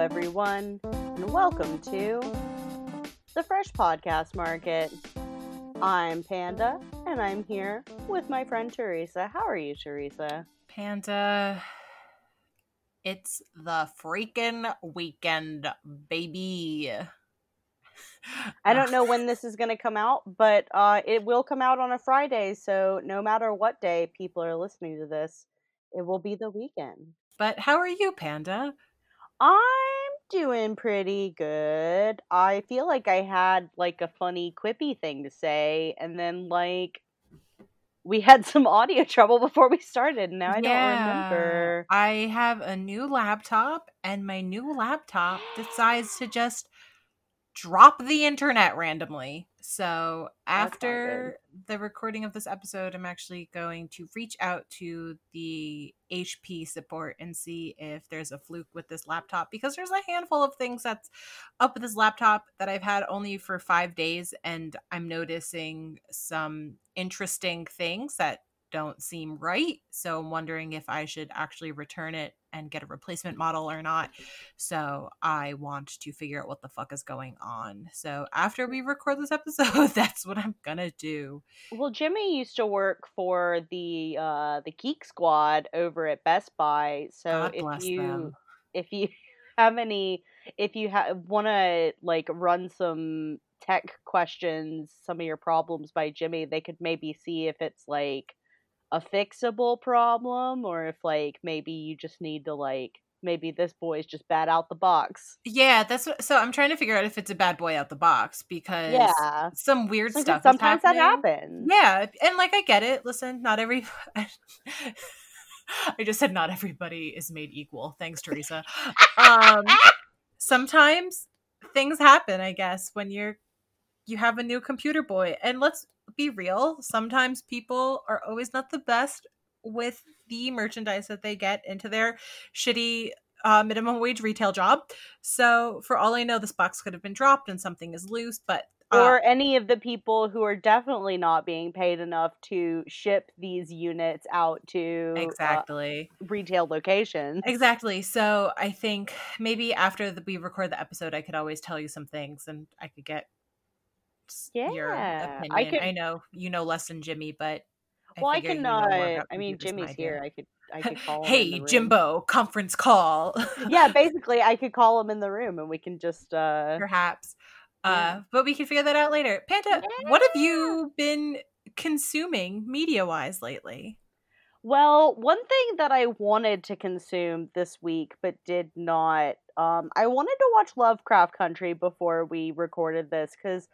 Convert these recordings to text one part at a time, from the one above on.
Everyone, and welcome to the Fresh Podcast Market. I'm Panda, and I'm here with my friend Teresa. How are you, Teresa? Panda, it's the freaking weekend, baby. I don't know when this is going to come out, but uh, it will come out on a Friday. So no matter what day people are listening to this, it will be the weekend. But how are you, Panda? I'm doing pretty good. I feel like I had like a funny quippy thing to say, and then like we had some audio trouble before we started. And now I don't remember. I have a new laptop, and my new laptop decides to just drop the internet randomly. So after the recording of this episode, I'm actually going to reach out to the HP support and see if there's a fluke with this laptop because there's a handful of things that's up with this laptop that I've had only for five days, and I'm noticing some interesting things that don't seem right. So I'm wondering if I should actually return it and get a replacement model or not. So I want to figure out what the fuck is going on. So after we record this episode, that's what I'm gonna do. Well, Jimmy used to work for the uh, the Geek Squad over at Best Buy. So if you them. if you have any if you ha- want to like run some tech questions, some of your problems by Jimmy, they could maybe see if it's like a fixable problem or if like maybe you just need to like maybe this boy's just bad out the box. Yeah, that's what, so I'm trying to figure out if it's a bad boy out the box because Yeah. some weird Because stuff. is sometimes that happens. Yeah, and like I get it. Listen, not every. I just said not everybody is made equal. Thanks, Teresa. Um, sometimes things happen. I guess when you're you have a new computer boy, and let's be real. Sometimes people are always not the best with the merchandise that they get into their shitty uh, minimum wage retail job. So for all I know, this box could have been dropped and something is loose, but. uh, or any of the people who are definitely not being paid enough to ship these units out to uh, exactly. retail locations. Exactly. So I think maybe after the, we record the episode, I could always tell you some things, and I could get s- your Yeah, opinion. I I, know you know less than Jimmy, but I well, I can. Uh, I mean, Jimmy's here. I could. I could call. him in the hey. Jimbo, conference call. yeah, basically, I could call him in the room, and we can just. uh perhaps. Yeah. Uh, but we can figure that out later. Panda, what have you been consuming media wise lately? Well, one thing that I wanted to consume this week but did not, um, I wanted to watch Lovecraft Country before we recorded this because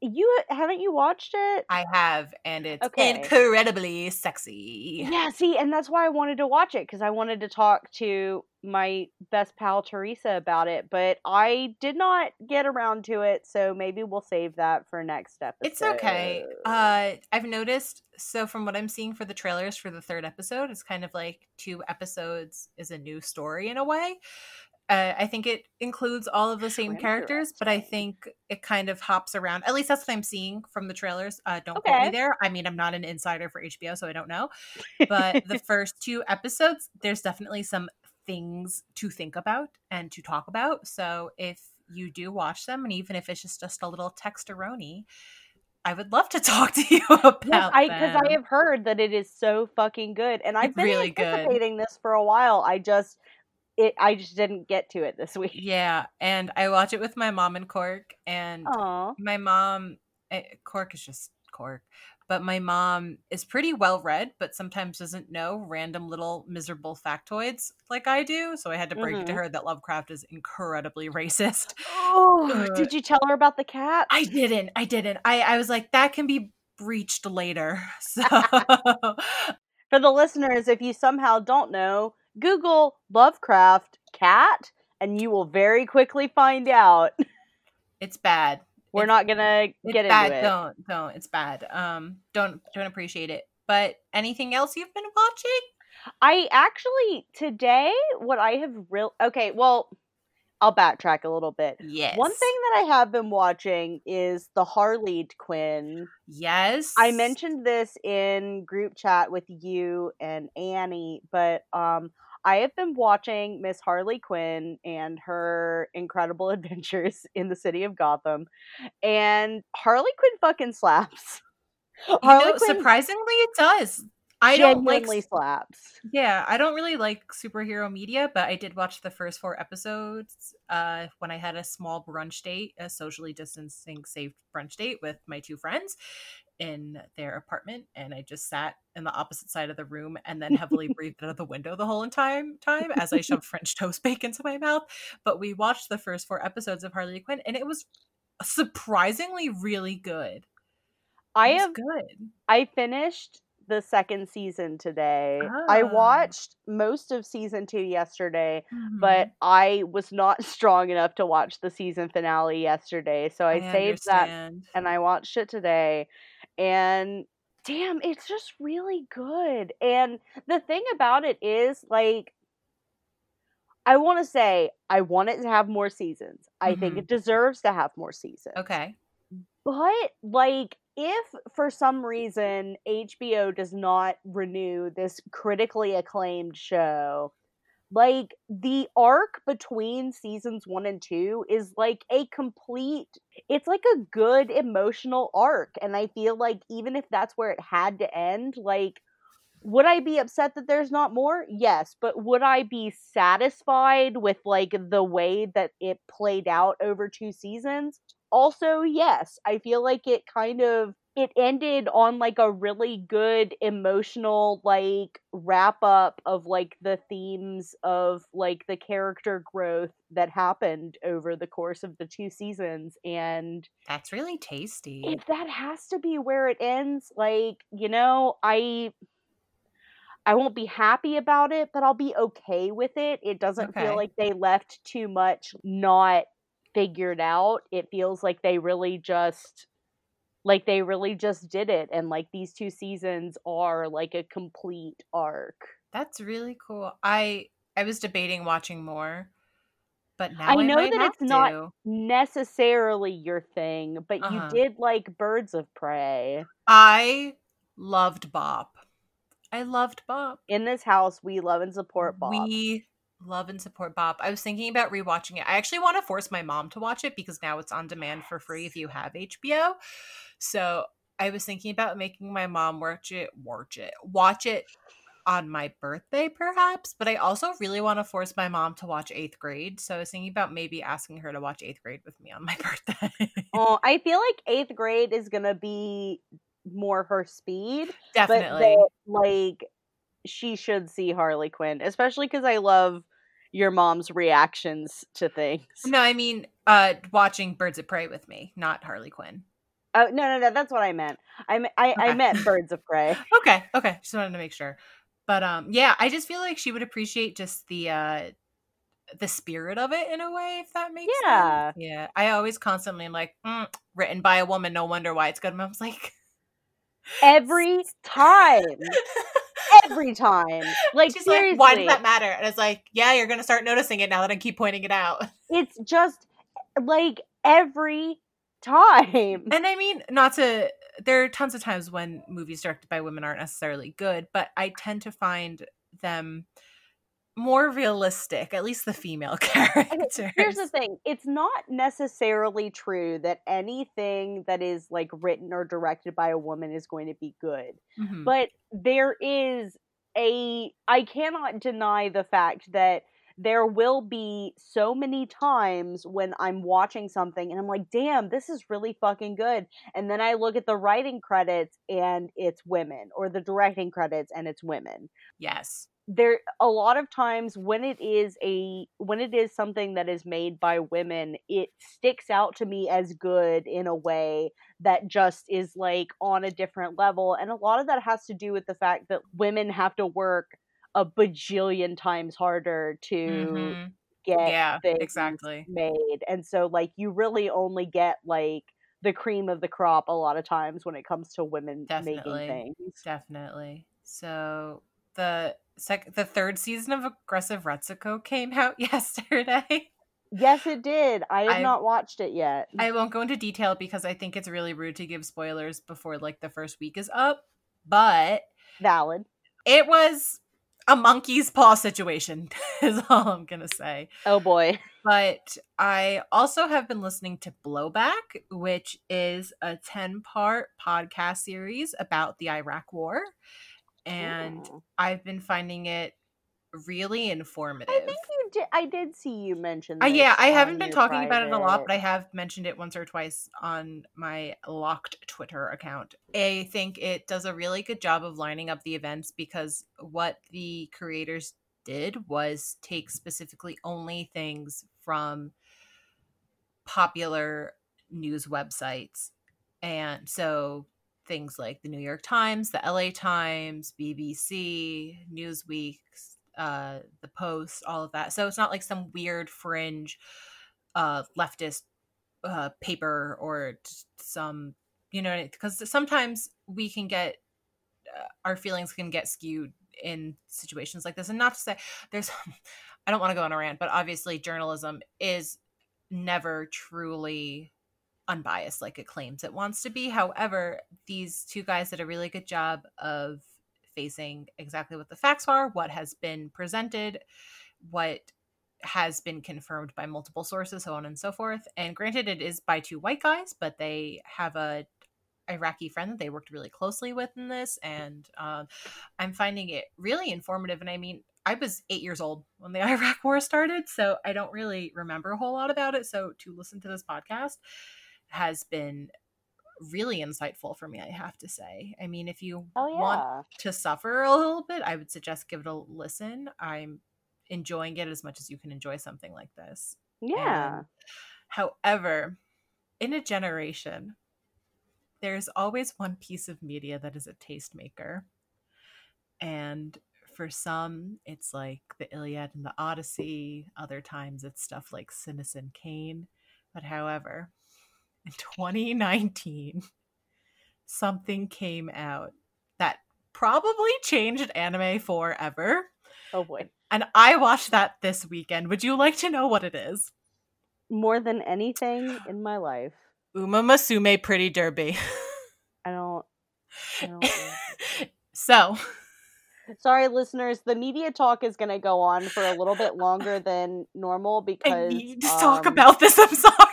you haven't you watched it? I have, and it's Okay. incredibly sexy. Yeah, see, and that's why I wanted to watch it because I wanted to talk to my best pal Teresa about it, but I did not get around to it, so maybe we'll save that for next episode. It's okay. Uh, I've noticed. So from what I'm seeing for the trailers for the third episode, it's kind of like two episodes is a new story in a way. Uh, I think it includes all of the same characters, but I think it kind of hops around. At least that's what I'm seeing from the trailers. Uh, don't quote me there. I mean, I'm not an insider for HBO, so I don't know. But the first two episodes, there's definitely some things to think about and to talk about. So if you do watch them, and even if it's just just a little texteroni, I would love to talk to you about Yes, I because. I have heard that it is so fucking good, and I've been really good. anticipating this for a while. I just it I just didn't get to it this week. Yeah, and I watch it with my mom and Cork, and Aw. my mom, eh, Cork is just Cork, but my mom is pretty well read, but sometimes doesn't know random little miserable factoids like I do. So I had to break it to Mhm. her that Lovecraft is incredibly racist. Oh, Uh, did you tell her about the cat? I didn't. I didn't. I, I was like, that can be breached later. So For the listeners, if you somehow don't know, Google Lovecraft cat, and you will very quickly find out. it's bad. We're It's- not gonna get bad. into it. Don't don't. It's bad. Um, don't don't appreciate it. But anything else you've been watching? I actually today what I have real okay. Well, I'll backtrack a little bit. Yes. One thing that I have been watching is the Harley Quinn. Yes. I mentioned this in group chat with you and Annie, but um I have been watching Miss Harley Quinn and her incredible adventures in the city of Gotham, and Harley Quinn fucking slaps. Harley you know, Quinn surprisingly, it does. I don't like slaps. Yeah, I don't really like superhero media, but I did watch the first four episodes uh, when I had a small brunch date, a socially distancing safe brunch date with my two friends in their apartment, and I just sat in the opposite side of the room and then heavily breathed out of the window the whole entire time as I shoved French toast bacon into my mouth. But we watched the first four episodes of Harley Quinn, and it was surprisingly really good. I have good. I finished the second season today. I ah. watched most of season two yesterday, mm-hmm. but I was not strong enough to watch the season finale yesterday. So I, I saved understand. that and I watched it today. And damn, it's just really good. And the thing about it is, like, I want to say, I want it to have more seasons. I mm-hmm. think it deserves to have more seasons. Okay. But, like, if for some reason HBO does not renew this critically acclaimed show, like the arc between seasons one and two is like a complete, it's like a good emotional arc. And I feel like even if that's where it had to end, like, would I be upset that there's not more? Yes, but would I be satisfied with like the way that it played out over two seasons? also yes i feel like it kind of it ended on like a really good emotional like wrap up of like the themes of like the character growth that happened over the course of the two seasons and that's really tasty if that has to be where it ends like you know i I won't be happy about it, but I'll be okay with it. It doesn't okay. feel like they left too much not figured out. It feels like they really just like they really just did it and like these two seasons are like a complete arc. That's really cool. I I was debating watching more, but now I know I that it's to. not necessarily your thing, but uh-huh. you did like Birds of Prey. I loved Bop. I loved Bop. In this house, we love and support Bop. We love and support Bop. I was thinking about rewatching it. I actually want to force my mom to watch it because now it's on demand for free if you have HBO. So I was thinking about making my mom watch it, watch it, watch it on my birthday, perhaps. But I also really want to force my mom to watch eighth grade. So I was thinking about maybe asking her to watch eighth grade with me on my birthday. oh, I feel like eighth grade is gonna be more her speed. Definitely. But like she should see Harley Quinn, especially because I love your mom's reactions to things. No, I mean, uh, watching Birds of Prey with me, not Harley Quinn. Oh no, no, no, that's what I meant. I I, okay. I meant Birds of Prey. okay, okay, just wanted to make sure. But um, yeah, I just feel like she would appreciate just the uh the spirit of it in a way, if that makes yeah. sense. Yeah. I always constantly am like, mm, written by a woman, no wonder why it's good. And I was like, every time. every time. Like She's seriously. like, why does that matter? And it's like, yeah, you're gonna start noticing it now that I keep pointing it out. It's just like every time. And I mean, not to there are tons of times when movies directed by women aren't necessarily good, but I tend to find them more realistic, at least the female characters. Here's the thing it's not necessarily true that anything that is like written or directed by a woman is going to be good. Mm-hmm. But there is a, I cannot deny the fact that there will be so many times when I'm watching something and I'm like, damn, this is really fucking good. And then I look at the writing credits and it's women, or the directing credits and it's women. Yes there a lot of times when it is a when it is something that is made by women it sticks out to me as good in a way that just is like on a different level and a lot of that has to do with the fact that women have to work a bajillion times harder to mm-hmm. get yeah exactly made and so like you really only get like the cream of the crop a lot of times when it comes to women definitely, making things definitely so the sec- the third season of Aggressive Retsuko came out yesterday. Yes, it did. I have I, not watched it yet. I won't go into detail because I think it's really rude to give spoilers before like the first week is up. But valid. It was a monkey's paw situation is all I'm gonna say. Oh boy. But I also have been listening to Blowback, which is a 10 part podcast series about the Iraq War. And Ooh. I've been finding it really informative. I think did. I did see you mention. Uh, yeah, I haven't been talking about it a lot, but I have mentioned it once or twice on my locked Twitter account. I think it does a really good job of lining up the events because what the creators did was take specifically only things from popular news websites. And so things like the New York Times, the LA Times, BBC, Newsweek, uh, the Post, all of that. So it's not like some weird fringe uh, leftist uh, paper or some, you know, because sometimes we can get uh, our feelings can get skewed in situations like this. And not to say there's, I don't want to go on a rant, but obviously journalism is never truly unbiased like it claims it wants to be. However, these two guys did a really good job of facing exactly what the facts are, what has been presented, what has been confirmed by multiple sources, so on and so forth. And granted, it is by two white guys, but they have a Iraqi friend that they worked really closely with in this, and uh, I'm finding it really informative. And I mean, I was eight years old when the Iraq War started, so I don't really remember a whole lot about it. So to listen to this podcast has been really insightful for me, I have to say. I mean, if you Oh yeah. want to suffer a little bit, I would suggest give it a listen. I'm enjoying it as much as you can enjoy something like this. yeah. And, however, in a generation, there's always one piece of media that is a tastemaker. And for some, it's like the Iliad and the Odyssey. Other times, it's stuff like Citizen Kane. But however, in 2019, something came out that probably changed anime forever. Oh boy. And I watched that this weekend. Would you like to know what it is? More than anything in my life, Uma Musume Pretty Derby. I don't. I don't so, Sorry, listeners. The media talk is going to go on for a little bit longer than normal because I need to talk um, about this. I'm sorry.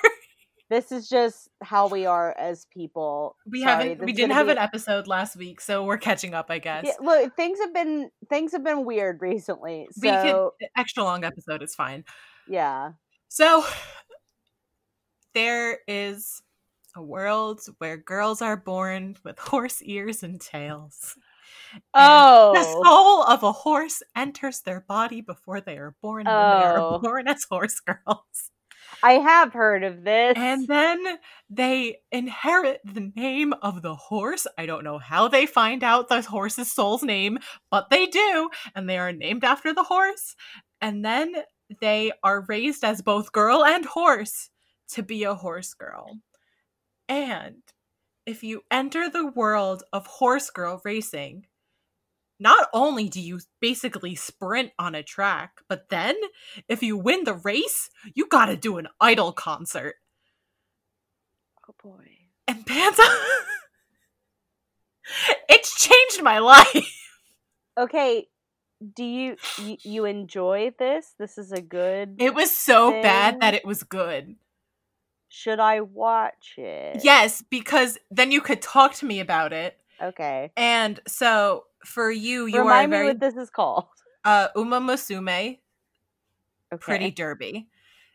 This is just how we are as people. We Sorry, haven't we didn't have be- an episode last week, so we're catching up, I guess. Yeah, look, things have been things have been weird recently. we could So extra long episode is fine. yeah, So there is a world where girls are born with horse ears and tails. And The Oh. soul of a horse enters their body before they are born, and then they Oh. are born as horse girls. I have heard of this. And then they inherit the name of the horse. I don't know how they find out the horse's soul's name, but they do. And they are named after the horse. And then they are raised as both girl and horse to be a horse girl. And if you enter the world of horse girl racing, not only do you basically sprint on a track, but then if you win the race, you gotta do an idol concert. oh boy. And Panda, it's changed my life. Okay, do you, you you enjoy this? This is a good. It was so bad that it was good. Should I watch it? Yes, because then you could talk to me about it. Okay. And so for you, you Remind are me very what this is called. uh, Uma Musume Okay. Pretty Derby.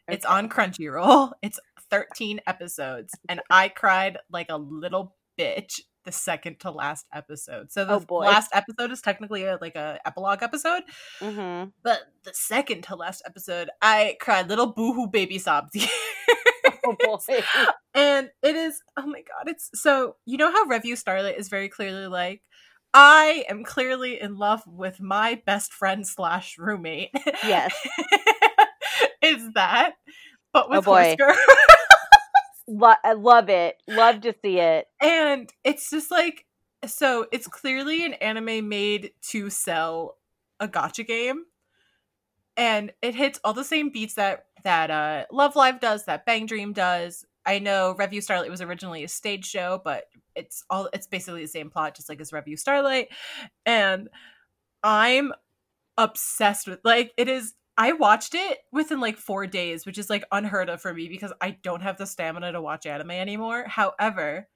It's on Crunchyroll. It's 13 episodes, and I cried like a little bitch the second to last episode. So the Oh, last episode is technically a, like a epilogue episode, Mm-hmm. but the second to last episode, I cried little boohoo baby sobs. Oh boy. and it is oh my god it's so you know how Revue Starlight is very clearly like i am clearly in love with my best friend slash roommate Yes. is that but Oh, with boy. horse girl Lo- I love it. Love to see it. and it's just like so it's clearly an anime made to sell a gacha game and it hits all the same beats that that uh love live does that bang dream does i know Revue Starlight was originally a stage show but it's all it's basically the same plot just like as Revue Starlight and i'm obsessed with like it is I watched it within like 4 days, which is like unheard of for me because I don't have the stamina to watch anime anymore. However,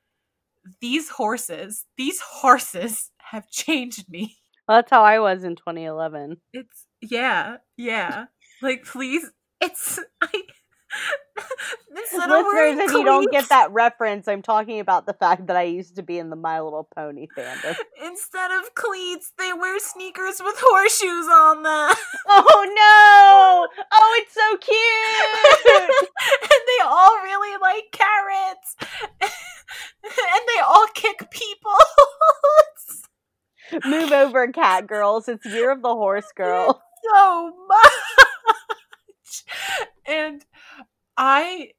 these horses, these horses have changed me. Well, that's how I was in 2011. It's yeah, yeah. Like please, it's I Listeners, if you don't get that reference, I'm talking about the fact that I used to be in the My Little Pony fandom. Instead of cleats, they wear sneakers with horseshoes on them. Oh no! Oh, it's so cute! and they all really like carrots. and they all kick people. Move over, cat girls. It's Year of the Horse Girl. So much. And I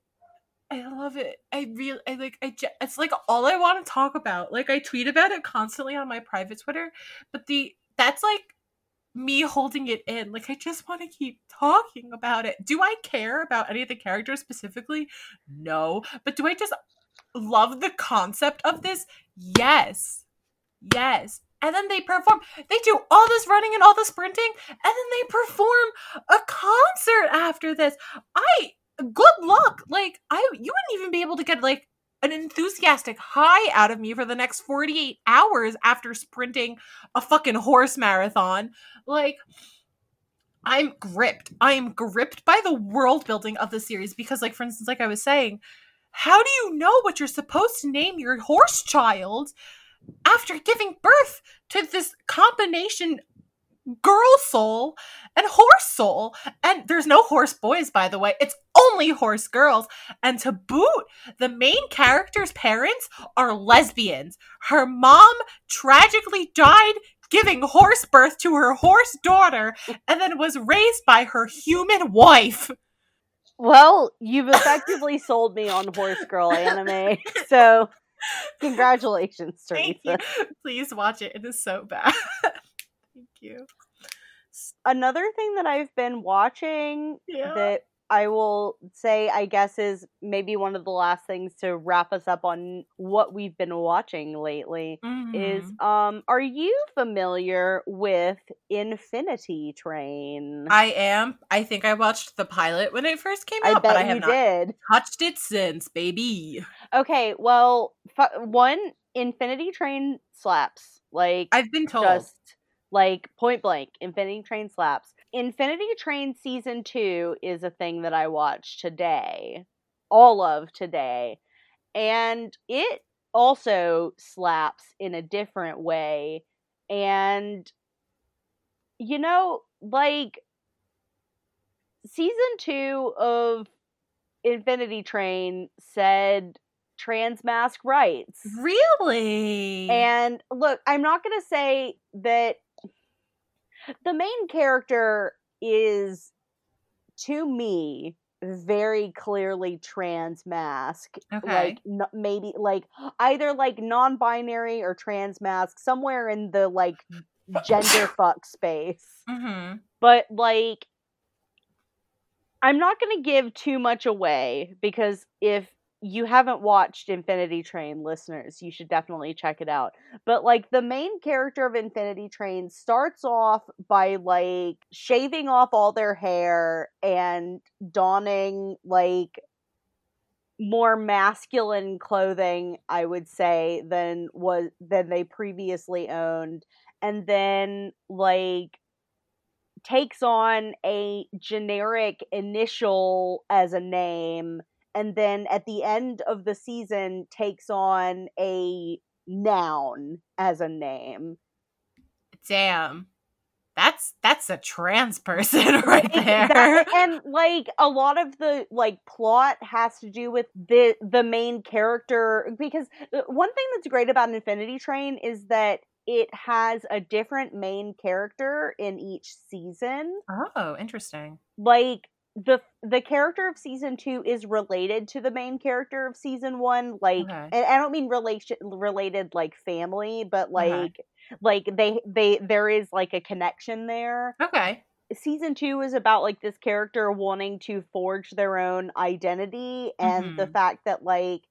I love it. I really, I like, I, just, it's like all I want to talk about. Like, I tweet about it constantly on my private Twitter, but the, that's like me holding it in. Like, I just want to keep talking about it. Do I care about any of the characters specifically? No. But do I just love the concept of this? Yes. Yes. And then they perform. They do all this running and all the sprinting, and then they perform a concert after this. I good luck. Like I you wouldn't even be able to get like an enthusiastic high out of me for the next 48 hours after sprinting a fucking horse marathon. Like I'm gripped. I am gripped by the world building of the series because like for instance like I was saying, how do you know what you're supposed to name your horse child after giving birth to this combination girl soul and horse soul. And there's no horse boys, by the way. It's only horse girls. And to boot, the main character's parents are lesbians. Her mom tragically died giving horse birth to her horse daughter and then was raised by her human wife. Well, you've effectively sold me on horse girl anime. So, congratulations, Teresa. Please watch it. It is so bad. You. Another thing that I've been watching yeah. that I will say, I guess, is maybe one of the last things to wrap us up on what we've been watching lately mm-hmm. is um are you familiar with Infinity Train? I am. I think I watched the pilot when it first came out, I but I have not did. touched it since, baby. Okay, well, f- one Infinity Train slaps. Like I've been told. Just like point blank, Infinity Train slaps. Infinity Train season two is a thing that I watched today, all of today, and it also slaps in a different way. And, you know, like, season two of Infinity Train said trans mask rights. Really? And look, I'm not going to say that the main character is to me very clearly trans mask okay. like n- maybe like either like non-binary or trans mask somewhere in the like gender fuck space mm-hmm. but like i'm not gonna give too much away because if you haven't watched Infinity Train, listeners, you should definitely check it out. But like the main character of Infinity Train starts off by like shaving off all their hair and donning like more masculine clothing, I would say, than was than they previously owned. And then like takes on a generic initial as a name and then at the end of the season takes on a noun as a name. Damn. That's that's a trans person right there. That, and like a lot of the like plot has to do with the the main character because uh, one thing that's great about Infinity Train is that it has a different main character in each season. Oh, interesting. Like the the character of season two is related to the main character of season one like okay. and i don't mean relation related like family but like like they they there is like a connection there okay season two is about like this character wanting to forge their own identity and mm-hmm. the fact that like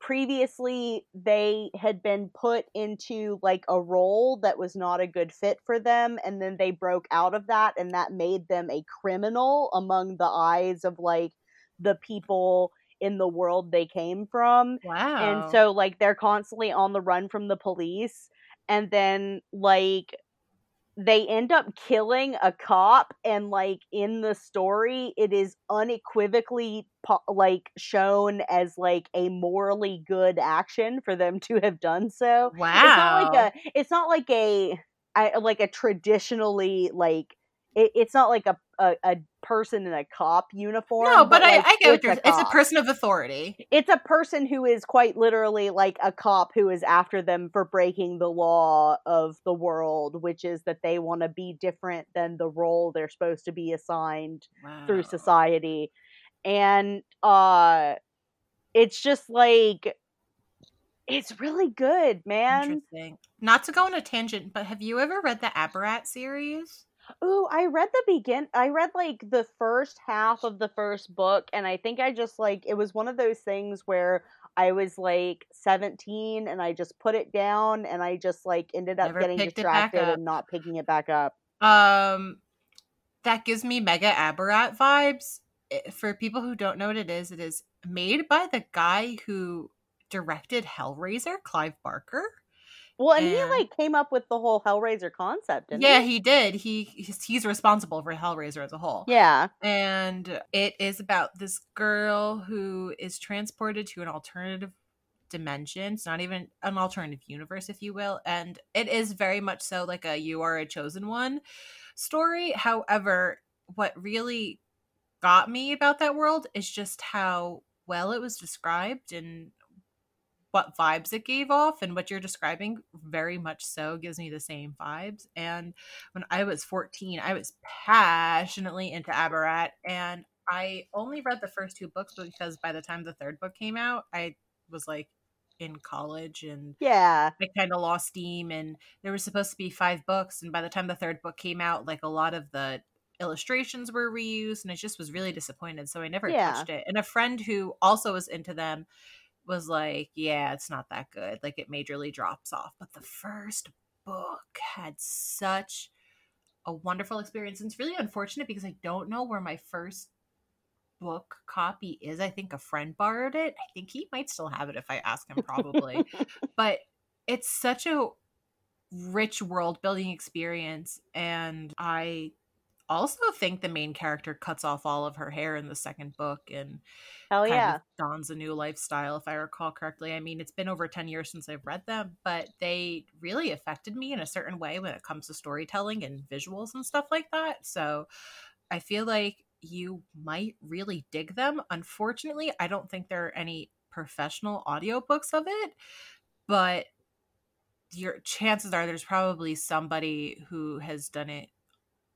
previously they had been put into like a role that was not a good fit for them and then they broke out of that and that made them a criminal among the eyes of like the people in the world they came from Wow. and so like they're constantly on the run from the police and then like they end up killing a cop and like in the story it is unequivocally po- like shown as like a morally good action for them to have done so wow. it's not like a it's not like a I, like a traditionally like it, it's not like a, a a person in a cop uniform no, but, I, like, I get what it's you're. a It's a person of authority. it's a person who is quite literally like a cop who is after them for breaking the law of the world, which is that they want to be different than the role they're supposed to be assigned Wow. through society. And uh it's just like it's really good, man. Interesting. Not to go on a tangent, but have you ever read the Abarat series? Ooh, I read the begin I read like the first half of the first book and I think I just like it was one of those things where I was like 17 and I just put it down and I just like ended up Never getting picked it back distracted and not picking it back up. Um, that gives me mega Abarat vibes. For people who don't know what it is, it is made by the guy who directed Hellraiser, Clive Barker. Well, and he like came up with the whole Hellraiser concept, didn't yeah, he? he did. He he's, he's responsible for Hellraiser as a whole. Yeah. and it is about this girl who is transported to an alternative dimension. It's not even an alternative universe, if you will, and it is very much so like a "you are a chosen one" story. However, what really got me about that world is just how well it was described and what vibes it gave off and what you're describing very much so gives me the same vibes and when i was 14 i was passionately into abarat and i only read the first two books because by the time the third book came out i was like in college and Yeah. I kind of lost steam and there was supposed to be five books and by the time the third book came out like a lot of the illustrations were reused and I just was really disappointed so I never Yeah. touched it and a friend who also was into them was like yeah it's not that good. Like it majorly drops off. But the first book had such a wonderful experience and it's really unfortunate because I don't know where my first book copy is. I think a friend borrowed it. I think he might still have it if I ask him probably. But it's such a rich world building experience and i also think the main character cuts off all of her hair in the second book and kind yeah. of dons a new lifestyle if i recall correctly. I mean it's been over 10 years since i've read them but they really affected me in a certain way when it comes to storytelling and visuals and stuff like that. So i feel like you might really dig them. Unfortunately i don't think there are any professional audiobooks of it but your chances are there's probably somebody who has done it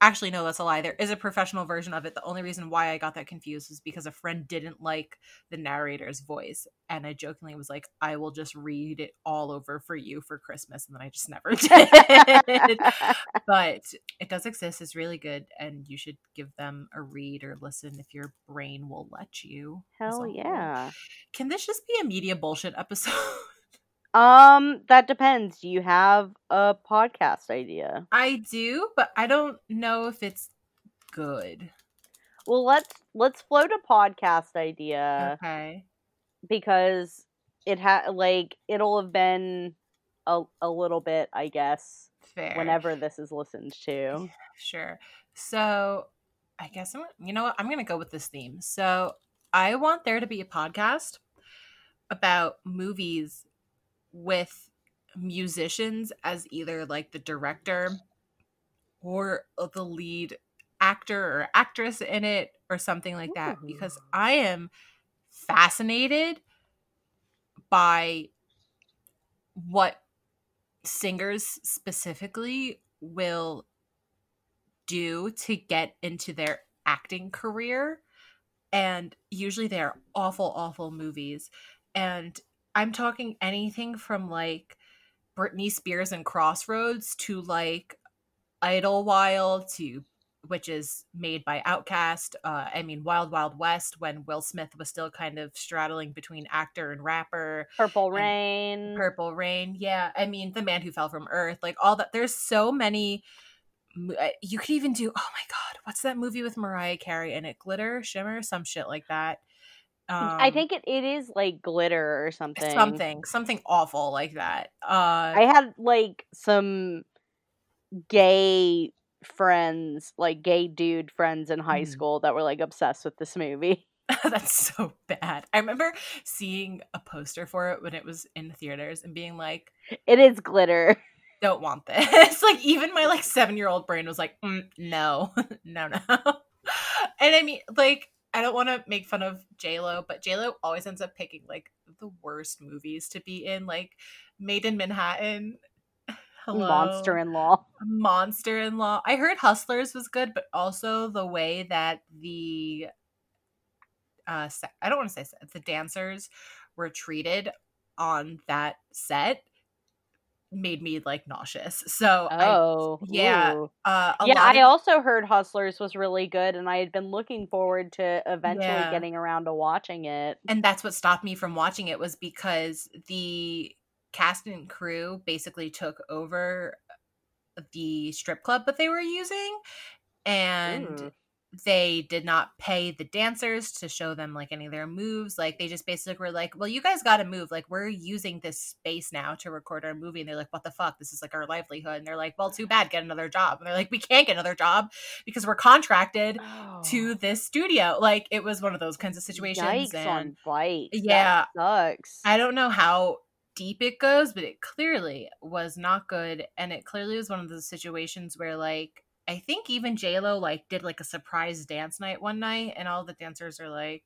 actually no that's a lie. There is a professional version of it. The only reason why i got that confused is because a friend didn't like the narrator's voice and i jokingly was like i will just read it all over for you for christmas and then i just never did. But it does exist. It's really good and you should give them a read or listen if your brain will let you Hell yeah. can this just be a media bullshit episode Um, that depends. Do you have a podcast idea? I do, but I don't know if it's good. Well, let's let's float a podcast idea okay. because it ha like it'll have been a a little bit, I guess, Fair. whenever this is listened to. Sure. So I guess I'm you know what? I'm gonna go with this theme. So I want there to be a podcast about movies with musicians as either like the director or the lead actor or actress in it or something like that because I am fascinated by what singers specifically will do to get into their acting career and usually they're awful awful movies and i'm talking anything from like britney spears and crossroads to like idlewild to which is made by Outkast. Uh, I mean, Wild Wild West, when Will Smith was still kind of straddling between actor and rapper. Purple Rain. Purple Rain. Yeah. I mean, The Man Who Fell from Earth, like all that. There's so many. Uh, you could even do, oh my God, what's that movie with Mariah Carey in it? Glitter, Shimmer, some shit like that. Um, I think it, it is like glitter or something. Something, something awful like that. Uh, I had like some gay friends, like gay dude friends in high mm. school that were like obsessed with this movie. That's so bad. I remember seeing a poster for it when it was in theaters and being like, "It is glitter." Don't want this. like even my like seven year old brain was like, mm, "No, no, no." and I mean, like, I don't want to make fun of J Lo, but J Lo always ends up picking like the worst movies to be in, like Maid in Manhattan Hello. Monster in Law. Monster in Law. I heard Hustlers was good, but also the way that the uh I don't want to say the dancers were treated on that set made me like nauseous. So oh I, yeah, uh, yeah. I of- also heard Hustlers was really good, and I had been looking forward to eventually yeah. getting around to watching it. And that's what stopped me from watching it was because the cast and crew basically took over the strip club that they were using and Ooh. They did not pay the dancers to show them like any of their moves like they just basically were like well you guys got to move like we're using this space now to record our movie and they're like what the fuck this is like our livelihood and they're like well too bad get another job and they're like we can't get another job because we're contracted oh. to this studio like it was one of those kinds of situations Yikes and on bite yeah that sucks i don't know how deep it goes, but it clearly was not good. And it clearly was one of those situations where like I think even J Lo like did like a surprise dance night one night and all the dancers are like,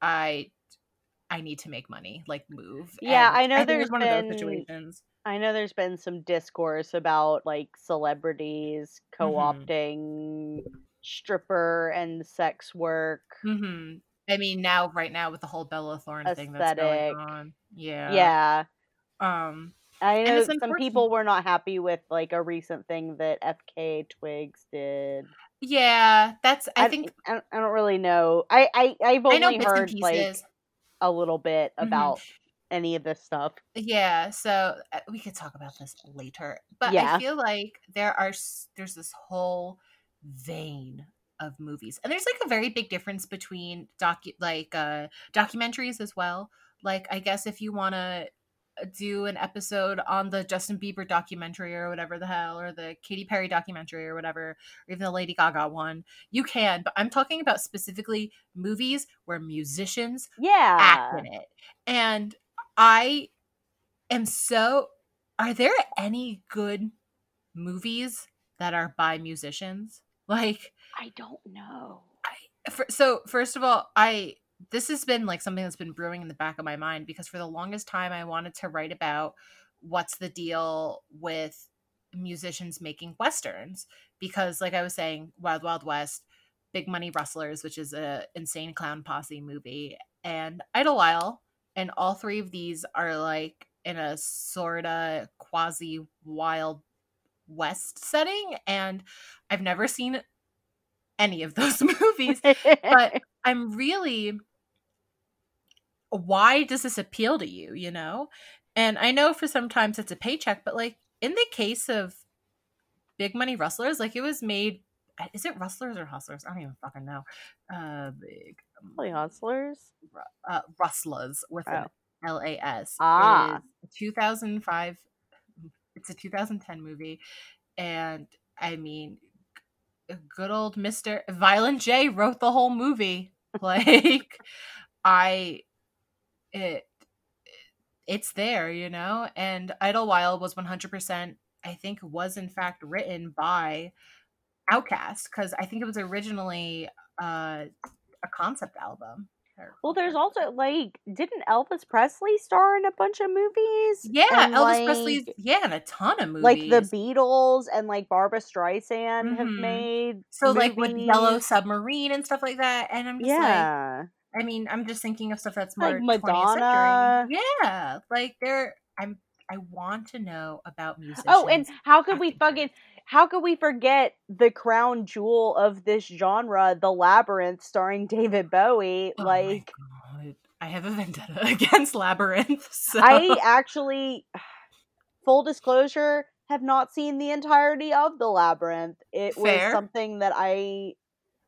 I I need to make money, like move. Yeah, and I know I there's one been, of those situations. I know there's been some discourse about like celebrities mm-hmm. co-opting mm-hmm. stripper and sex work. Mm-hmm. I mean, now right now with the whole Bella Thorne Aesthetic. thing that's going on, yeah, yeah. Um, I know some people were not happy with like a recent thing that FKA Twigs did. Yeah, that's. I, I think I don't, I don't, really know. I I I've only heard like a little bit mm-hmm. about mm-hmm. any of this stuff. Yeah, so uh, we could talk about this later. But yeah. I feel like there are there's this whole vein of movies. And there's like a very big difference between docu like uh documentaries as well. Like I guess if you want to do an episode on the Justin Bieber documentary or whatever the hell or the Katy Perry documentary or whatever or even the Lady Gaga one, you can, but I'm talking about specifically movies where musicians yeah act in it. And I am so are there any good movies that are by musicians? Like I don't know. I, for, so first of all, I this has been like something that's been brewing in the back of my mind because for the longest time I wanted to write about what's the deal with musicians making westerns because like I was saying Wild Wild West, Big Money Rustlers, which is a insane clown posse movie, and Idlewild, and all three of these are like in a sort of quasi wild west setting and I've never seen any of those movies, but I'm really why does this appeal to you, you know? And I know for sometimes it's a paycheck, but like in the case of Big Money Rustlers, like it was made is it Rustlers or Hustlers? I don't even fucking know. Uh big Probably Hustlers? Uh Rustlers with oh. an L A S. Ah. 2005 it's a 2010 movie and I mean good old Mr. Violent J wrote the whole movie. Like I it it's there, you know? And Idlewild was 100% I think was in fact written by Outkast, cuz I think it was originally uh, a concept album. Well, there's also like, didn't Elvis Presley star in a bunch of movies? Yeah, and, Elvis like, Presley's yeah, in a ton of movies. Like the Beatles and like Barbra Streisand mm-hmm. have made so movies. like with Yellow Submarine and stuff like that. And I'm just yeah. like, I mean, I'm just thinking of stuff that's more like Madonna. Yeah, like there, I'm. I want to know about music. Oh, and how could we fucking how could we forget the crown jewel of this genre, The Labyrinth, starring David Bowie? Oh like. I have a vendetta against Labyrinth. So. I actually, full disclosure, have not seen the entirety of The Labyrinth. It Fair. was something that I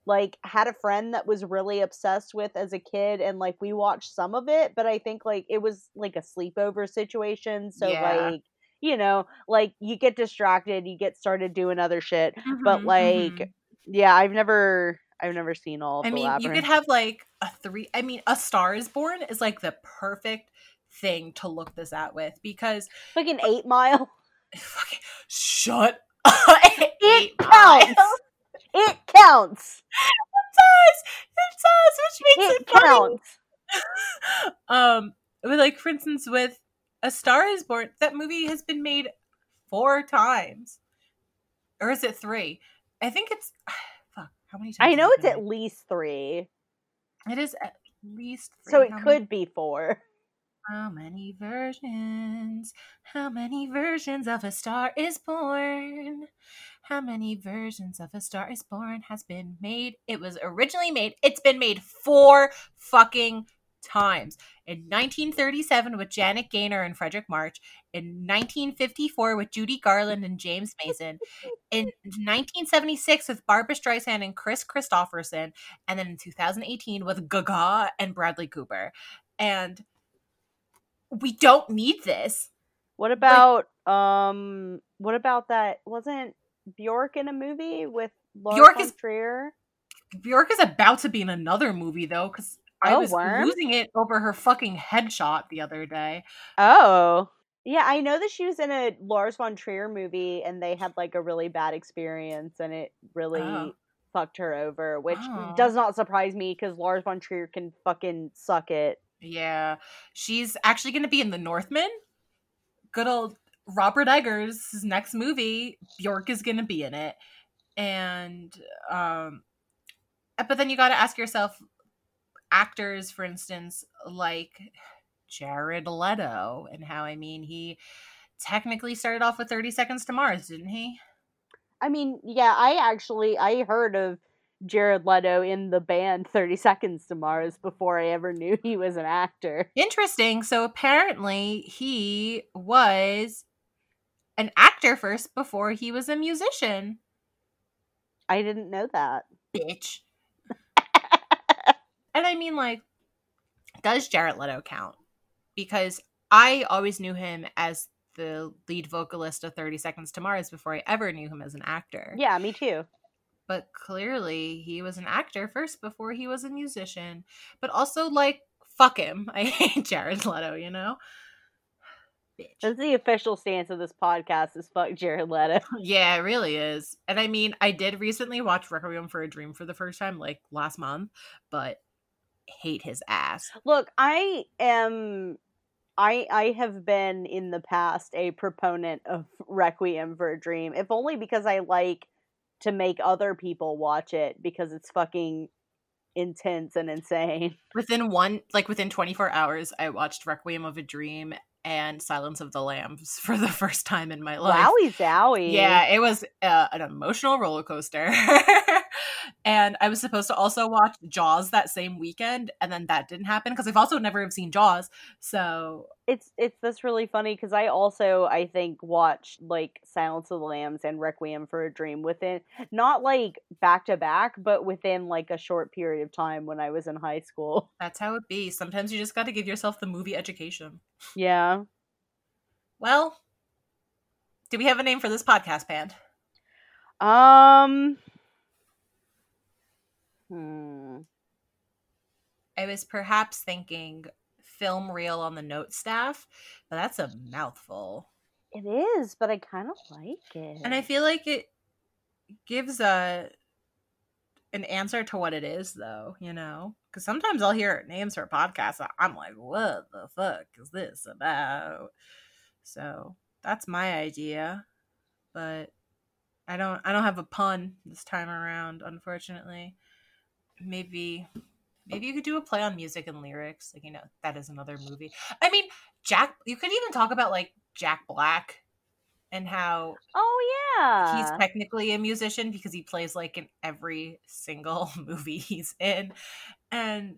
like had a friend that was really obsessed with as a kid and like we watched some of it but i think like it was like a sleepover situation so Yeah. like you know like you get distracted you get started doing other shit but Mhm, like mhm. yeah i've never i've never seen all of I mean, you could have like a three. I mean, A Star is Born is like the perfect thing to look this at with because like an eight mile fucking shut up. it Eight counts miles. It counts It does. It does, which makes it it, counts um, with like for instance, with A Star Is Born, that movie has been made four times, or is it three? I think it's fuck. How many times? i know it's at least three? It is at least three. so it How many- could be four How many versions? How many versions of A Star is Born? How many versions of A Star is Born has been made? It was originally made, it's been made four fucking times. In 1937 with Janet Gaynor and Fredric March, in 1954 with Judy Garland and James Mason, in 1976 with Barbra Streisand and Kris Kristofferson, and then in 2018 with Gaga and Bradley Cooper. And we don't need this. What about um? What about that? Wasn't Bjork in a movie with Lars Bjork von is- Trier? Bjork is about to be in another movie though, because I Oh, was worm? losing it over her fucking headshot the other day. Oh, yeah. I know that she was in a Lars von Trier movie, and they had like a really bad experience, and it really Oh. fucked her over. Which Oh. does not surprise me because Lars von Trier can fucking suck it. Yeah, she's actually going to be in The Northman. Good old Robert Eggers' next movie. Bjork is going to be in it, and um, but then you got to ask yourself, actors, for instance, like Jared Leto, and how I mean he technically started off with Thirty Seconds to Mars, didn't he? I mean, yeah. I actually I heard of Jared Leto in the band Thirty Seconds to Mars before I ever knew he was an actor. Interesting. So apparently he was an actor first before he was a musician. I didn't know that. Bitch. and I mean, like, does Jared Leto count? Because I always knew him as the lead vocalist of 30 Seconds to Mars before I ever knew him as an actor. Yeah, me too. But clearly he was an actor first before he was a musician. But also, like, fuck him. I hate Jared Leto, you know? Bitch. That's the official stance of this podcast is fuck Jared Leto. Yeah, it really is. And I mean, I did recently watch Requiem for a Dream for the first time, like last month, but hate his ass. Look, I am I I have been in the past a proponent of Requiem for a Dream, if only because I like to make other people watch it because it's fucking intense and insane. Within one, like within 24 hours, I watched Requiem of a Dream and Silence of the Lambs for the first time in my life. Wowie zowie. Yeah, it was uh, an emotional roller coaster. and I was supposed to also watch Jaws that same weekend, and then that didn't happen because I've also never have seen Jaws. So It's it's that's really funny because I also I think watched like Silence of the Lambs and Requiem for a Dream within not like back to back, but within like a short period of time when I was in high school. that's how it be. Sometimes you just got to give yourself the movie education. Yeah. Well, do we have a name for this podcast, band? Um. Hmm. I was perhaps thinking film reel on the note staff, but that's a mouthful. It is, but I kind of like it. And I feel like it gives a an answer to what it is, though. You know, because sometimes I'll hear names for podcasts. I'm like, what the fuck is this about? So that's my idea, but I don't. I don't have a pun this time around, unfortunately. Maybe. Maybe you could do a play on music and lyrics. Like, you know, that is another movie. I mean, Jack, you could even talk about like Jack Black and how Oh yeah. he's technically a musician because he plays like in every single movie he's in. And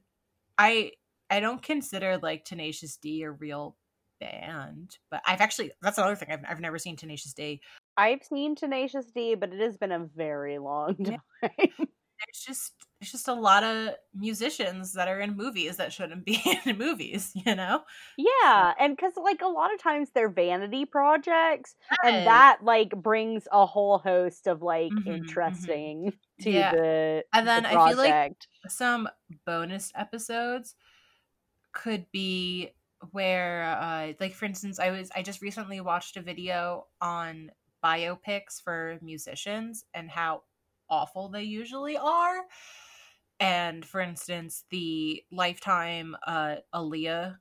I I don't consider like Tenacious D a real band, but I've actually that's another thing. I've I've never seen Tenacious D. I've seen Tenacious D, but it has been a very long Yeah. time. There's just there's just a lot of musicians that are in movies that shouldn't be in movies, you know? yeah, and because like a lot of times they're vanity projects, and that like brings a whole host of like Mhm, mhm. interesting to Yeah. the And the then I feel like some bonus episodes could be where uh like for instance i was i just recently watched a video on biopics for musicians and how awful they usually are and for instance the lifetime uh Aaliyah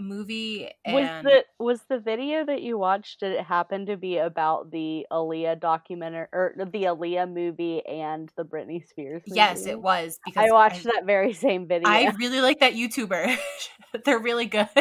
movie was the was the video that you watched did it happen to be about the Aaliyah documentary or the Aaliyah movie and the Britney Spears movie? yes it was because I watched that very same video. I really like that youtuber they're really good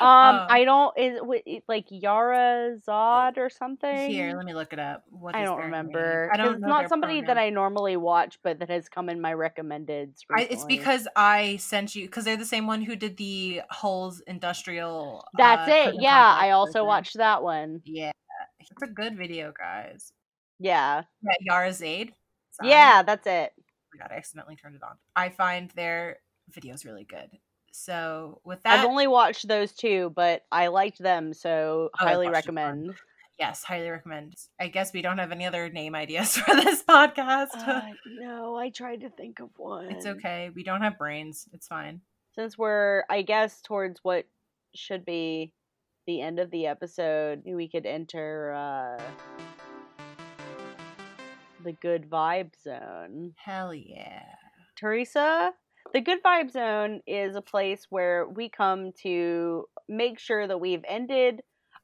um, um, I don't is like Yara Zod or something. here let me look it up What I is don't name? remember. i don't it's not somebody that. I normally watch, but that has come in my recommended. I, it's because I sent you because they're the same one who did the Holes Industrial. that's uh, it. Yeah, I also watched that one. Yeah, it's a good video, guys. Yeah, Yeah, Yara Zaid. Sorry. yeah, that's it. Oh my god, I accidentally turned it on. I find their videos really good. So with that, I've only watched those two, but I liked them, so Oh, highly watched it, fun. recommend. yes, highly recommend. I guess we don't have any other name ideas for this podcast. Uh, no, I tried to think of one. it's okay. We don't have brains. It's fine. Since we're, I guess, towards what should be the end of the episode, we could enter uh the good vibe zone. Hell yeah. Teresa, the Good Vibe Zone is a place where we come to make sure that we've ended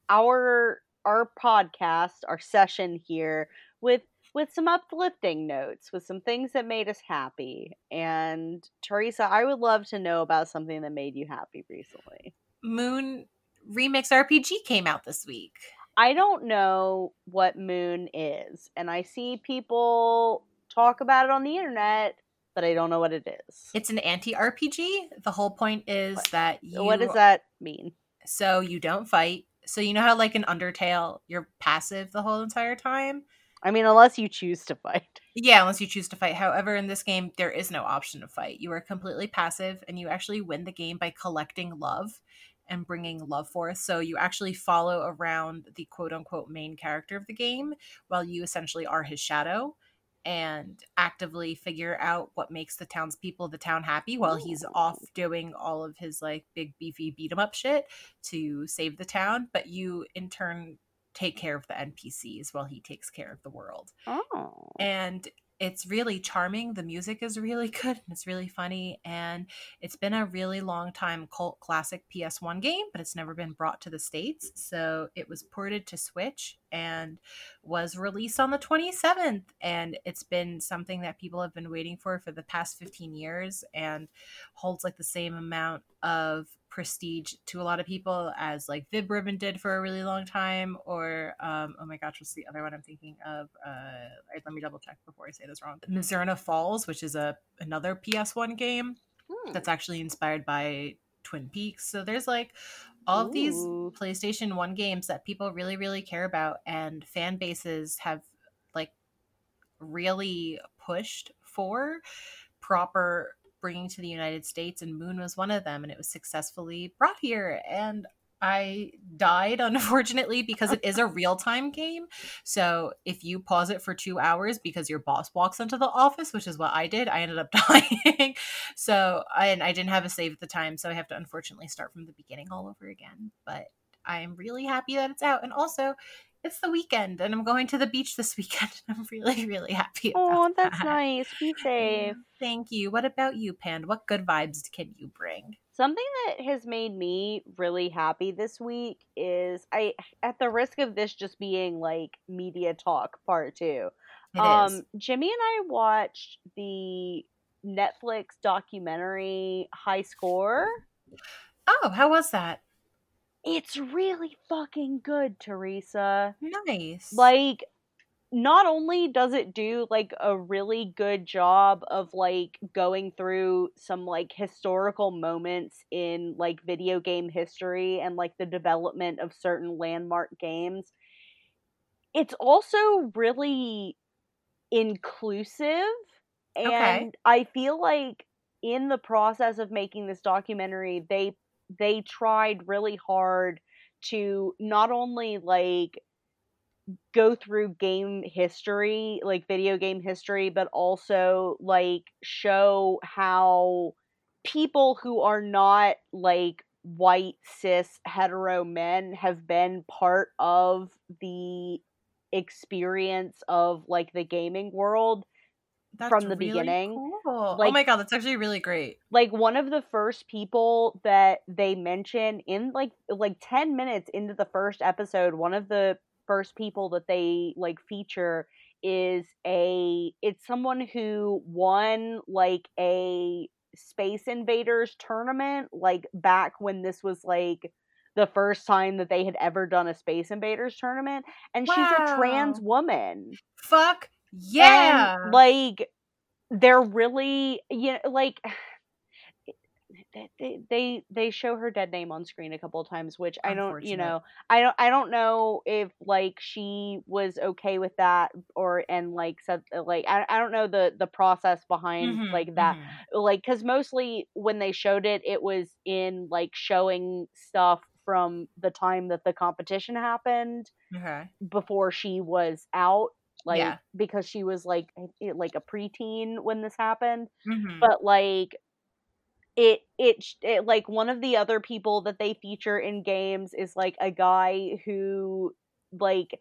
our our podcast, our session here with with some uplifting notes, with some things that made us happy. And Teresa, I would love to know about something that made you happy recently. Moon Remix RPG came out this week. I don't know what Moon is, and I see people talk about it on the internet, but I don't know what it is. It's an anti RPG. The whole point is What- that you what does that mean? so you don't fight. So you know how like in Undertale you're passive the whole entire time? I mean, unless you choose to fight. Yeah, unless you choose to fight. However, in this game there is no option to fight. You are completely passive and you actually win the game by collecting love and bringing love forth. So you actually follow around the quote unquote main character of the game while you essentially are his shadow and actively figure out what makes the townspeople of the town happy while he's off doing all of his like big beefy beat 'em up shit to save the town. But you in turn take care of the NPCs while he takes care of the world Oh. and it's really charming. The music is really good and it's really funny. And it's been a really long time cult classic PS1 game, but it's never been brought to the States. So it was ported to Switch and was released on the 27th. And it's been something that people have been waiting for for the past 15 years and holds like the same amount of prestige to a lot of people as like Vib Ribbon did for a really long time, or um, oh my gosh, what's the other one I'm thinking of? Uh, let me double check before I say this wrong. Mizzurna Falls, which is a another PS1 game Hmm. that's actually inspired by Twin Peaks. So there's like all of these PlayStation 1 games that people really, really care about, and fan bases have like really pushed for proper bringing to the United States, and Moon was one of them, and it was successfully brought here. And I died, unfortunately, because it is a real time game. So if you pause it for two hours because your boss walks into the office, which is what I did, I ended up dying. so, and I didn't have a save at the time, so I have to unfortunately start from the beginning all over again. But I'm really happy that it's out. And also, it's the weekend, and I'm going to the beach this weekend. I'm really, really happy. Oh, that's that. nice. Be safe. Thank you. What about you, Pand? What good vibes can you bring? Something that has made me really happy this week is I at the risk of this just being like media talk part 2. It is. um Jimmy and I watched the Netflix documentary High Score. Oh, how was that? It's really fucking good, Teresa. Nice. Like not only does it do like a really good job of like going through some like historical moments in like video game history and like the development of certain landmark games it's also really inclusive and Okay. i feel like in the process of making this documentary they they tried really hard to not only like go through game history, like video game history, but also like show how people who are not like white cis hetero men have been part of the experience of like the gaming world That's from the really beginning. Cool. oh my god, that's actually really great. like one of the first people that they mention in like like 10 minutes into the first episode one of the first people that they like feature is a it's someone who won like a space invaders tournament like back when this was like the first time that they had ever done a space invaders tournament and she's a trans woman Fuck yeah. and like they're really you know like they- they they show her dead name on screen a couple of times which i don't you know i don't i don't know if like she was okay with that or and like said like i, I don't know the the process behind Mhm, like that mhm. like because mostly when they showed it it was in like showing stuff from the time that the competition happened Okay. before she was out like Yeah. because she was like like a preteen when this happened Mhm. but like it, it it like one of the other people that they feature in games is like a guy who like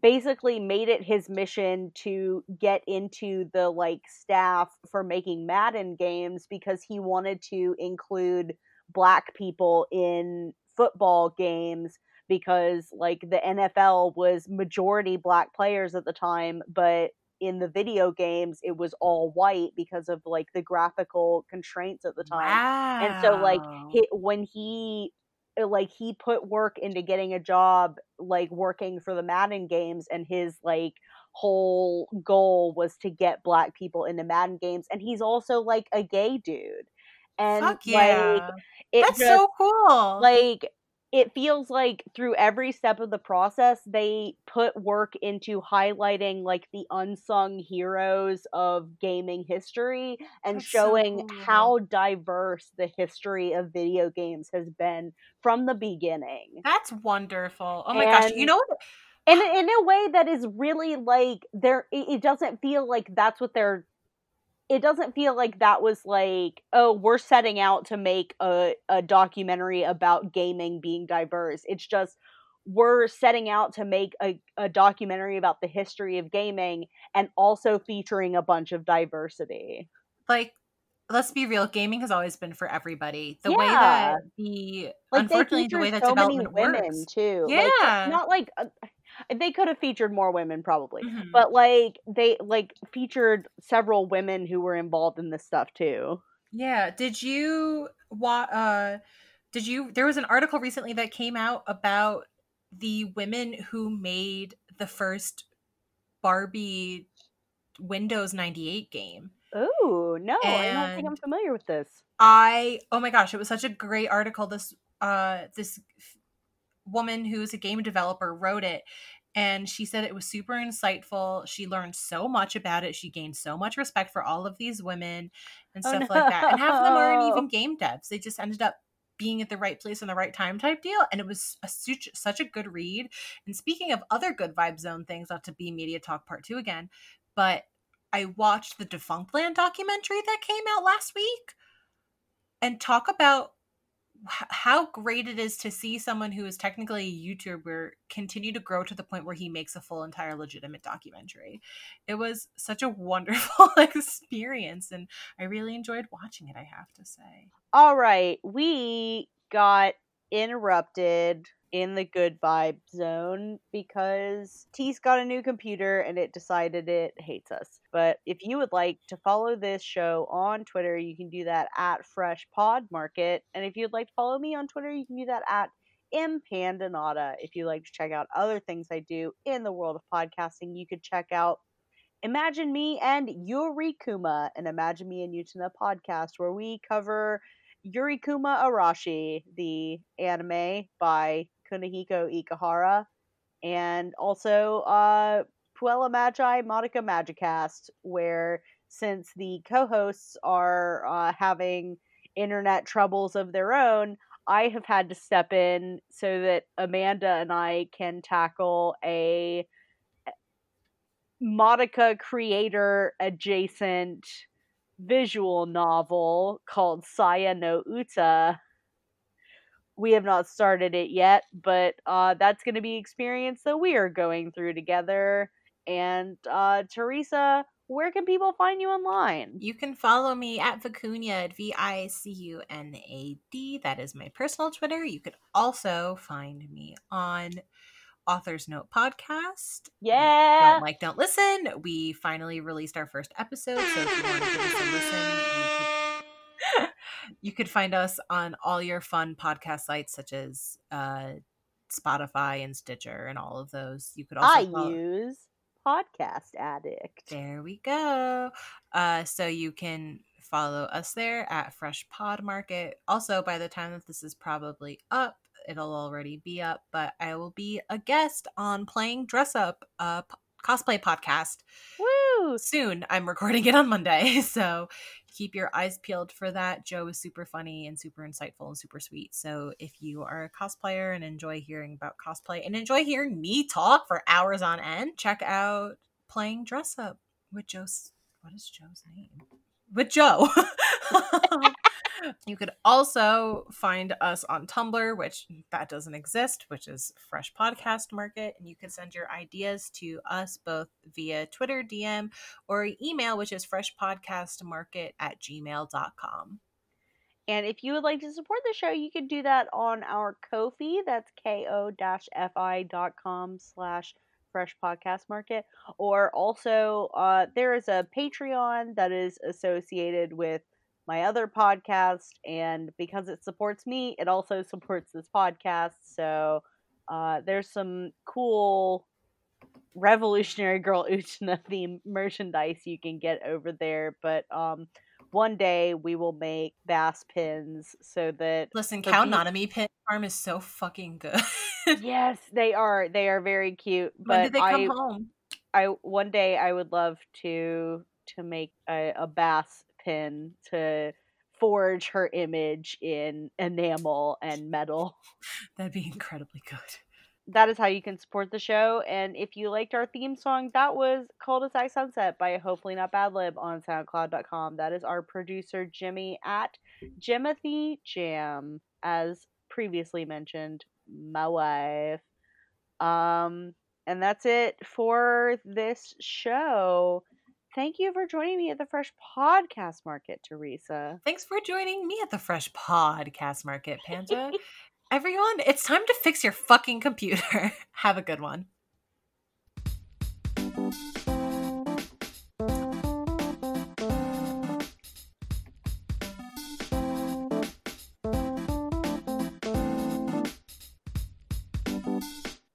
basically made it his mission to get into the like staff for making Madden games because he wanted to include black people in football games because like the NFL was majority black players at the time but in the video games it was all white because of like the graphical constraints at the time Wow. and so like he, when he uh, like he put work into getting a job like working for the Madden games and his like whole goal was to get black people into Madden games and he's also like a gay dude and Fuck yeah. like it That's just, so cool. like it feels like through every step of the process they put work into highlighting like the unsung heroes of gaming history and That's so showing cool. how diverse the history of video games has been from the beginning That's wonderful. Oh my gosh. You know what? and in a way that is really like there it doesn't feel like that's what they're it doesn't feel like that was like oh we're setting out to make a, a documentary about gaming being diverse it's just we're setting out to make a, a documentary about the history of gaming and also featuring a bunch of diversity Like, let's be real. Gaming has always been for everybody. The way that the like unfortunately the way that so many development women works. too Like, Yeah. not like uh, they could have featured more women probably Mhm. but like they like featured several women who were involved in this stuff too Yeah. Did you wa- uh did you there was an article recently that came out about the women who made the first Barbie Windows 98 game. oh no i don't think i'm familiar with this I oh my gosh, it was such a great article. This uh this woman who's a game developer wrote it and she said it was super insightful. She learned so much about it. She gained so much respect for all of these women and Oh, stuff like that. And half of them aren't even game devs. They just ended up being at the right place in the right time type deal and it was a, such, such a good read and speaking of other good vibe zone things not to be media talk part two again but i watched the Defunctland documentary that came out last week and talk about how great it is to see someone who is technically a YouTuber continue to grow to the point where he makes a full, entire, legitimate documentary. It was such a wonderful experience, and I really enjoyed watching it. I have to say. all right we got interrupted in the good vibe zone because T's got a new computer and it decided it hates us. But if you would like to follow this show on Twitter, you can do that at Fresh Pod Market. And if you'd like to follow me on Twitter, you can do that at am Pandanata. If you'd like to check out other things I do in the world of podcasting, you could check out Imagine Me and Yurikuma, an Imagine Me and Utena podcast, where we cover Yurikuma Arashi, the anime by Kunihiko Ikuhara, and also uh, Puella Magi Madoka Magicast, where since the co-hosts are uh, having internet troubles of their own, I have had to step in so that Amanda and I can tackle a Madoka creator adjacent visual novel called Saya no Uta. We have not started it yet, but uh, that's going to be experience that we are going through together. And uh, Teresa, where can people find you online? You can follow me at Vicuña at V I C U N A D. That is my personal Twitter. You could also find me on Author's Note podcast. Yeah. Don't like, don't listen. We finally released our first episode. So if you want to give us a listen, you could find us on all your fun podcast sites such as uh, Spotify and Stitcher and all of those. You could also I follow- use Podcast Addict. There we go. Uh, so you can follow us there at Fresh Pod Market. Also, by the time that this is probably up, it'll already be up, but I will be a guest on Playing Dress Up, a p- cosplay podcast. Woo! Soon. I'm recording it on Monday, so keep your eyes peeled for that. Joe is super funny and super insightful and super sweet. So if you are a cosplayer and enjoy hearing about cosplay and enjoy hearing me talk for hours on end, check out Playing Dress Up with Joe's. What is Joe's name? With Joe. You could also find us on Tumblr, which that doesn't exist, which is Fresh Podcast Market. And you can send your ideas to us both via Twitter DM or email, which is freshpodcastmarket at gmail.com. And if you would like to support the show, you can do that on our Ko-fi. That's ko-fi.com slash fresh podcast market. Or also, uh, there is a Patreon that is associated with my other podcast, and because it supports me, it also supports this podcast. So uh, there's some cool Revolutionary Girl Utena theme merchandise you can get over there. But um, one day we will make bass pins so that listen, Cow Nanami pin farm is so fucking good. yes, they are. They are very cute. When did they come I, home? I one day I would love to to make a, a bass pin to forge her image in enamel and metal. That'd be incredibly good. That is how you can support the show. And if you liked our theme song, that was Cul-de-sac Sunset by Hopefully Not Bad Lib on SoundCloud.com. That is our producer Jimmy at Jimothy Jam, as previously mentioned, my wife. Um, and that's it for this show. Thank you for joining me at the Fresh Podcast Market, Teresa. Thanks for joining me at the Fresh Podcast Market, Panda. Everyone, it's time to fix your fucking computer. Have a good one.